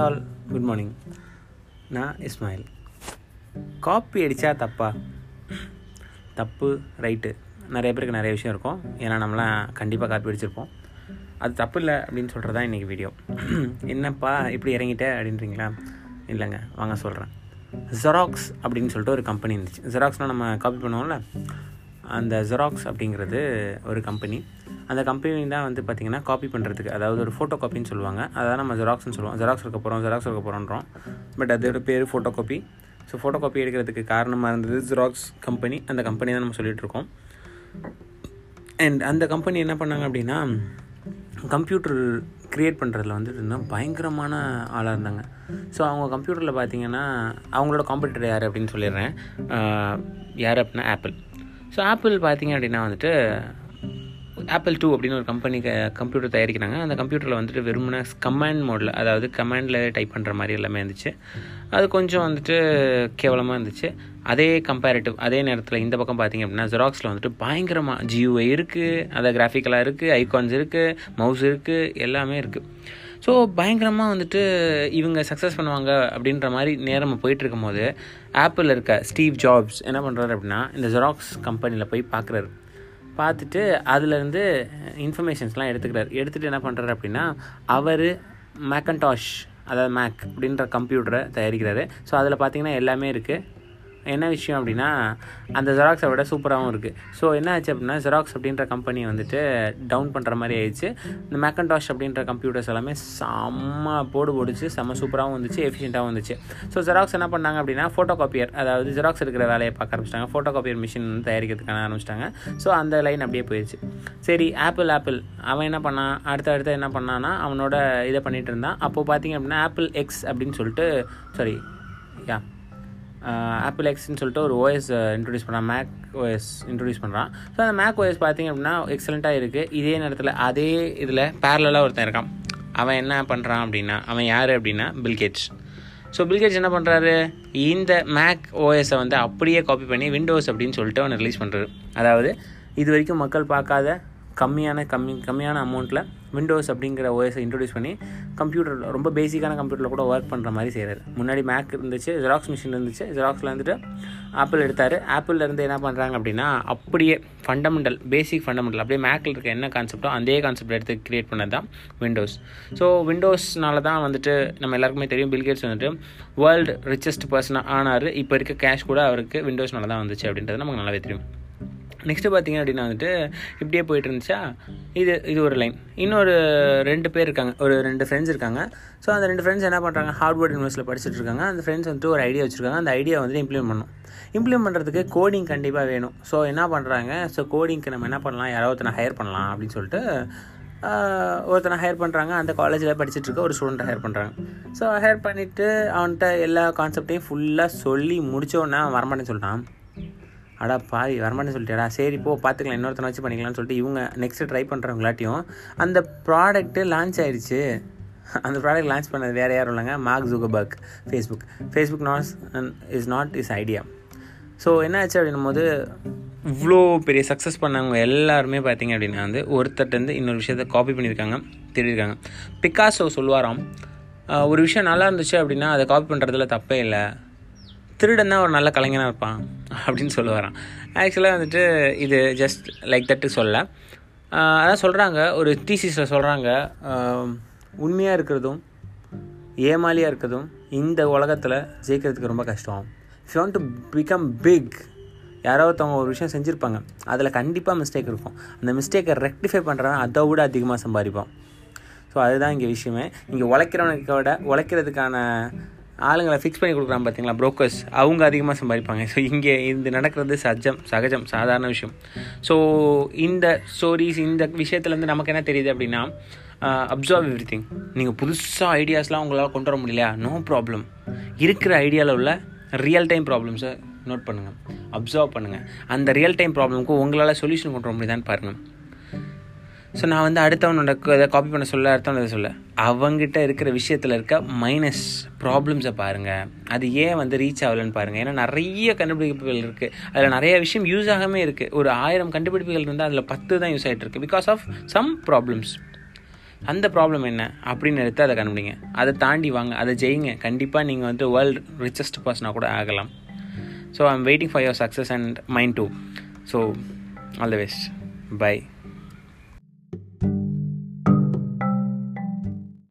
All good morning நான் Ismail copy அடித்தா தப்பா? தப்பு ரைட்டு நிறைய பேருக்கு நிறைய விஷயம் இருக்கும். ஏன்னா நம்மளாம் கண்டிப்பாக காப்பி அடிச்சிருப்போம். அது தப்பு இல்லை அப்படின்னு சொல்கிறது தான் இன்றைக்கி வீடியோ என்னப்பா இப்படி இறங்கிட்ட அப்படின்றீங்களா? இல்லைங்க வாங்க சொல்கிறேன் ஜெராக்ஸ் அப்படின்னு சொல்லிட்டு ஒரு கம்பெனி இருந்துச்சு. ஜெராக்ஸ்னால் நம்ம காப்பி பண்ணுவோம்ல? அந்த ஜெராக்ஸ் அப்படிங்கிறது ஒரு கம்பெனி அந்த கம்பெனி தான் வந்து பார்த்திங்கன்னா காப்பி பண்ணுறதுக்கு அதாவது ஒரு ஃபோட்டோ காப்பின்னு சொல்லுவாங்க. அதான் நம்ம ஜெராக்ஸ்னு சொல்லுவோம். ஜெராக்ஸ் எடுக்க போகிறோம் ஜெராக்ஸ் எடுக்க போகிறோன்றோம் பட் அதோட பேர் photo copy so photo copy எடுக்கிறதுக்கு காரணமாக இருந்தது ஜெராக்ஸ் கம்பெனி அந்த கம்பெனி தான் நம்ம சொல்லிகிட்ருக்கோம் அண்ட் அந்த கம்பெனி என்ன பண்ணாங்க அப்படின்னா கம்ப்யூட்டர் க்ரியேட் பண்ணுறதுல வந்துட்டு இருந்தால் பயங்கரமான ஆளாக இருந்தாங்க. ஸோ அவங்க கம்ப்யூட்டரில் பார்த்தீங்கன்னா அவங்களோட காம்படிட்டர் யார் அப்படின்னு சொல்லிடுறேன். யார் அப்படின்னா ஆப்பிள் ஸோ ஆப்பிள் பார்த்தீங்க அப்படின்னா வந்துட்டு ஆப்பிள் டூ அப்படின்னு ஒரு கம்பெனி கம்ப்யூட்டர் தயாரிக்கிறாங்க. அந்த கம்ப்யூட்டரில் வந்துட்டு வெறுமனே கமாண்ட் மோடில் அதாவது கமாண்டில் டைப் பண்ணுற மாதிரி எல்லாமே இருந்துச்சு. அது கொஞ்சம் வந்துட்டு கேவலமாக இருந்துச்சு. அதே கம்பேரிட்டிவ் அதே நேரத்தில் இந்த பக்கம் பார்த்திங்க அப்படின்னா ஜெராக்ஸில் வந்துட்டு பயங்கரமாக ஜியூஐ இருக்குது அதை கிராஃபிக்கலாக இருக்குது ஐகான்ஸ் இருக்குது மவுஸ் இருக்குது எல்லாமே இருக்குது ஸோ பயங்கரமாக வந்துட்டு இவங்க சக்ஸஸ் பண்ணுவாங்க அப்படின்ற மாதிரி நேரம் போயிட்டுருக்கும் போது ஆப்பிள் இருக்க ஸ்டீவ் ஜாப்ஸ் என்ன பண்ணுறாரு அப்படின்னா இந்த ஜெராக்ஸ் கம்பெனியில் போய் பார்க்குறாரு பார்த்துட்டு அதுலேருந்து இன்ஃபர்மேஷன்ஸ்லாம் எடுத்துக்கிறார். எடுத்துகிட்டு என்ன பண்ணுறாரு அப்படின்னா அவர் மேக்கன்டாஷ் அதாவது மேக் அப்படின்ற கம்ப்யூட்டரை தயாரிக்கிறாரு. ஸோ அதில் பார்த்தீங்கன்னா எல்லாமே இருக்குது என்ன விஷயம் அப்படின்னா அந்த ஜெராக்ஸை விட சூப்பராகவும் இருக்குது ஸோ என்ன ஆச்சு அப்படின்னா ஜெராக்ஸ் அப்படின்ற கம்பெனி வந்துட்டு டவுன் பண்ணுற மாதிரி ஆயிடுச்சு. இந்த மேக்கன்டாஷ் அப்படின்ற கம்ப்யூட்டர்ஸ் எல்லாமே செம்ம போடு போடுச்சு செம்ம சூப்பராகவும் வந்துச்சு எஃபிஷியண்ட்டாகவும் வந்துச்சு. ஸோ ஜெராக்ஸ் என்ன பண்ணாங்க அப்படின்னா ஃபோட்டோ காப்பியர் அதாவது ஜெராக்ஸ் எடுக்கிற வேலையை பார்க்க ஆரம்பிச்சிட்டாங்க. ஃபோட்டோ காப்பியர் மிஷின் தயாரிக்கிறதுக்கான ஆரம்பிச்சிட்டாங்க. ஸோ அந்த லைன் அப்படியே போயிடுச்சு சரி ஆப்பிள் ஆப்பிள் அவன் என்ன பண்ணான் அடுத்த அடுத்து என்ன பண்ணான்னா அவனோட இதை பண்ணிகிட்டு இருந்தான். அப்போது பார்த்தீங்க அப்படின்னா ஆப்பிள் எக்ஸ் அப்படின்னு சொல்லிட்டு சாரி யா ஆப்பிள் எக்ஸ்ன்னு சொல்லிட்டு ஒரு ஓஎஸ் இன்ட்ரடியூஸ் பண்ணுறான் மேக் ஓஎஸ் இன்ட்ரடியூஸ் பண்ணுறான் ஸோ அந்த மேக் ஓஎஸ் பார்த்திங்க அப்படின்னா எக்ஸலண்ட்டாக இருக்குது இதே நேரத்தில் அதே இதில் பேரலாக ஒருத்தன் இருக்கான். அவன் என்ன பண்ணுறான் அப்படின்னா அவன் யார் அப்படின்னா பில்கேட்ஸ் ஸோ பில்கேட்ஸ் என்ன பண்ணுறாரு இந்த மேக் ஓஎஸை வந்து அப்படியே காப்பி பண்ணி விண்டோஸ் அப்படின்னு சொல்லிட்டு அவனை ரிலீஸ் பண்ணுறாரு அதாவது இது வரைக்கும் மக்கள் பார்க்காத கம்மியான கம்மி கம்மியான அமௌண்ட்டில் விண்டோஸ் அப்படிங்கிற ஓஎஸை இன்ட்ரடியூஸ் பண்ணி கம்ப்யூட்டரில் ரொம்ப பேசிக்கான கம்ப்யூட்டரில் கூட ஒர்க் பண்ணுற மாதிரி செய்கிறாரு முன்னாடி மேக் இருந்துச்சு ஜெராக்ஸ் மிஷின் இருந்துச்சு ஜெராக்ஸில் வந்துட்டு ஆப்பிள் எடுத்தார். ஆப்பிளில் இருந்து என்ன பண்ணுறாங்க அப்படின்னா அப்படியே ஃபண்டமெண்டல் பேசிக் ஃபண்டமெண்டல் அப்படியே மேக்கில் இருக்க என்ன கான்செப்டோ அதே கான்செப்ட் எடுத்து க்ரியேட் பண்ணது தான் விண்டோஸ் ஸோ விண்டோஸ்னால தான் வந்துட்டு நம்ம எல்லாருக்குமே தெரியும் பில்கேட்ஸ் வந்துட்டு வேர்ல்டு ரிச்சஸ்ட் பர்சனாக ஆனார். இப்போ இருக்க கேஷ் கூட அவருக்கு விண்டோஸ்னால தான் வந்துச்சு அப்படின்றது நமக்கு நல்லாவே தெரியும். நெக்ஸ்ட்டு பார்த்திங்க அப்படின்னா வந்துட்டு இப்படியே போயிட்டு இருந்துச்சா? இது இது ஒரு லைன் இன்னொரு ரெண்டு பேர் இருக்காங்க ஒரு ரெண்டு ஃப்ரெண்ட்ஸ் இருக்காங்க. ஸோ அந்த ரெண்டு ஃப்ரெண்ட்ஸ் என்ன பண்ணுறாங்க ஹார்ட்வேர்ட் யூனிவர்ஸில் படிச்சுட்டு இருக்காங்க. அந்த ஃப்ரெண்ட்ஸ் வந்துட்டு ஒரு ஐடியா வச்சுருக்காங்க. அந்த ஐடியா வந்து இம்ப்ளிமெண்ட் பண்ணணும். இம்ப்ளிமெண்ட் பண்ணுறதுக்கு கோடிங் கண்டிப்பாக வேணும். ஸோ என்ன பண்ணுறாங்க ஸோ கோடிங்க்கு நம்ம என்ன பண்ணலாம்? யாராவது ஒருத்தனை ஹையர் பண்ணலாம் அப்படின்னு சொல்லிட்டு ஒருத்தனை ஹையர் பண்ணுறாங்க அந்த காலேஜில் படிச்சுட்டு இருக்க ஒரு ஸ்டூடெண்ட்டை ஹையர் பண்ணுறாங்க ஸோ ஹையர் பண்ணிவிட்டு அவன்கிட்ட எல்லா கான்செப்டையும் ஃபுல்லாக சொல்லி முடித்தோன்னே அவன் வரமாட்டேன்னு சொல்லிட்டான். அடா பாவி வரமாட்டேன்னு சொல்லிட்டேடா சரி போ பார்த்துக்கலாம் இன்னொருத்தனை வச்சு பண்ணிக்கலாம்னு சொல்லிட்டு இவங்க நெக்ஸ்ட்டு ட்ரை பண்ணுறவங்களாட்டியும் அந்த ப்ராடக்ட்டு லான்ச் ஆயிடுச்சு அந்த ப்ராடக்ட் லான்ச் பண்ணது வேறு யாரும் இல்லைங்க Mark Zuckerberg Facebook Facebook knots is not his idea so என்ன ஆச்சு அப்படின்னும் போது இவ்வளோ பெரிய சக்ஸஸ் பண்ணவங்க எல்லாருமே பார்த்தீங்க அப்படின்னா வந்து ஒருத்தர்ட்டேருந்து இன்னொரு விஷயத்த காப்பி பண்ணியிருக்காங்க தெரியிருக்காங்க பிகாசோ சொல்லுவாராம் ஒரு விஷயம் நல்லா இருந்துச்சு அப்படின்னா அதை காப்பி பண்ணுறதுல தப்பே இல்லை. திருடன் தான் ஒரு நல்ல கலைஞனாக இருப்பான். அப்படின்னு சொல்லுவாரான் ஆக்சுவலாக வந்துட்டு இது ஜஸ்ட் லைக் தட்டு சொல்ல அதான் சொல்கிறாங்க ஒரு தீசிஸில் சொல்கிறாங்க உண்மையாக இருக்கிறதும் ஏமாலியாக இருக்கிறதும் இந்த உலகத்தில் ஜெயிக்கிறதுக்கு ரொம்ப கஷ்டம். If you want to become big யாரோ ஒருத்தவங்க ஒரு விஷயம் செஞ்சுருப்பாங்க. அதில் கண்டிப்பாக மிஸ்டேக் இருக்கும். அந்த மிஸ்டேக்கை ரெக்டிஃபை பண்ணுறவன் அதை விட அதிகமாக சம்பாதிப்பான். ஸோ அதுதான் இங்கே விஷயமே. இங்கே உழைக்கிறவனுக்கு விட உழைக்கிறதுக்கான ஆளுங்களை ஃபிக்ஸ் பண்ணி கொடுக்குறாங்க பார்த்தீங்களா ப்ரோக்கர்ஸ் அவங்க அதிகமாக சம்பாதிப்பாங்க. ஸோ இங்கே இது நடக்கிறது சஜம் சகஜம் சாதாரண விஷயம். ஸோ இந்த ஸ்டோரிஸ் இந்த விஷயத்துலேருந்து நமக்கு என்ன தெரியுது அப்படின்னா அப்சர்வ் எவ்ரி திங் நீங்கள் புதுசாக ஐடியாஸ்லாம் உங்களால் கொண்டு வர முடியலையா? நோ ப்ராப்ளம் இருக்கிற ஐடியாவில் உள்ள ரியல் டைம் ப்ராப்ளம்ஸை நோட் பண்ணுங்கள் அப்சர்வ் பண்ணுங்கள் அந்த ரியல் டைம் ப்ராப்ளமுக்கு உங்களால் சொல்யூஷன் கொண்டு வர முடியுதான்னு பாருங்கள் ஸோ நான் வந்து அடுத்தவனோட இதை காப்பி பண்ண சொல்ல அடுத்தவனோட இதை சொல்ல. அவங்ககிட்ட இருக்கிற விஷயத்தில் இருக்க மைனஸ் ப்ராப்ளம்ஸை பாருங்கள் அது ஏன் வந்து ரீச் ஆகலன்னு பாருங்கள் ஏன்னா நிறைய கண்டுபிடிப்புகள் இருக்குது அதில் நிறைய விஷயம் யூஸ் ஆகாமே இருக்குது ஒரு ஆயிரம் கண்டுபிடிப்புகள் இருந்தால் அதில் பத்து தான் யூஸ் ஆகிட்டு இருக்கு. பிகாஸ் ஆஃப் சம் ப்ராப்ளம்ஸ் அந்த ப்ராப்ளம் என்ன? அப்படின்னு எடுத்து அதை கண்டுபிடிங்க. அதை தாண்டி வாங்க. அதை ஜெயிங்க. கண்டிப்பாக நீங்கள் வந்து வேர்ல்டு ரிச்சஸ்ட் பர்சனாக கூட ஆகலாம். So I am waiting for your success and mind too so all the best bye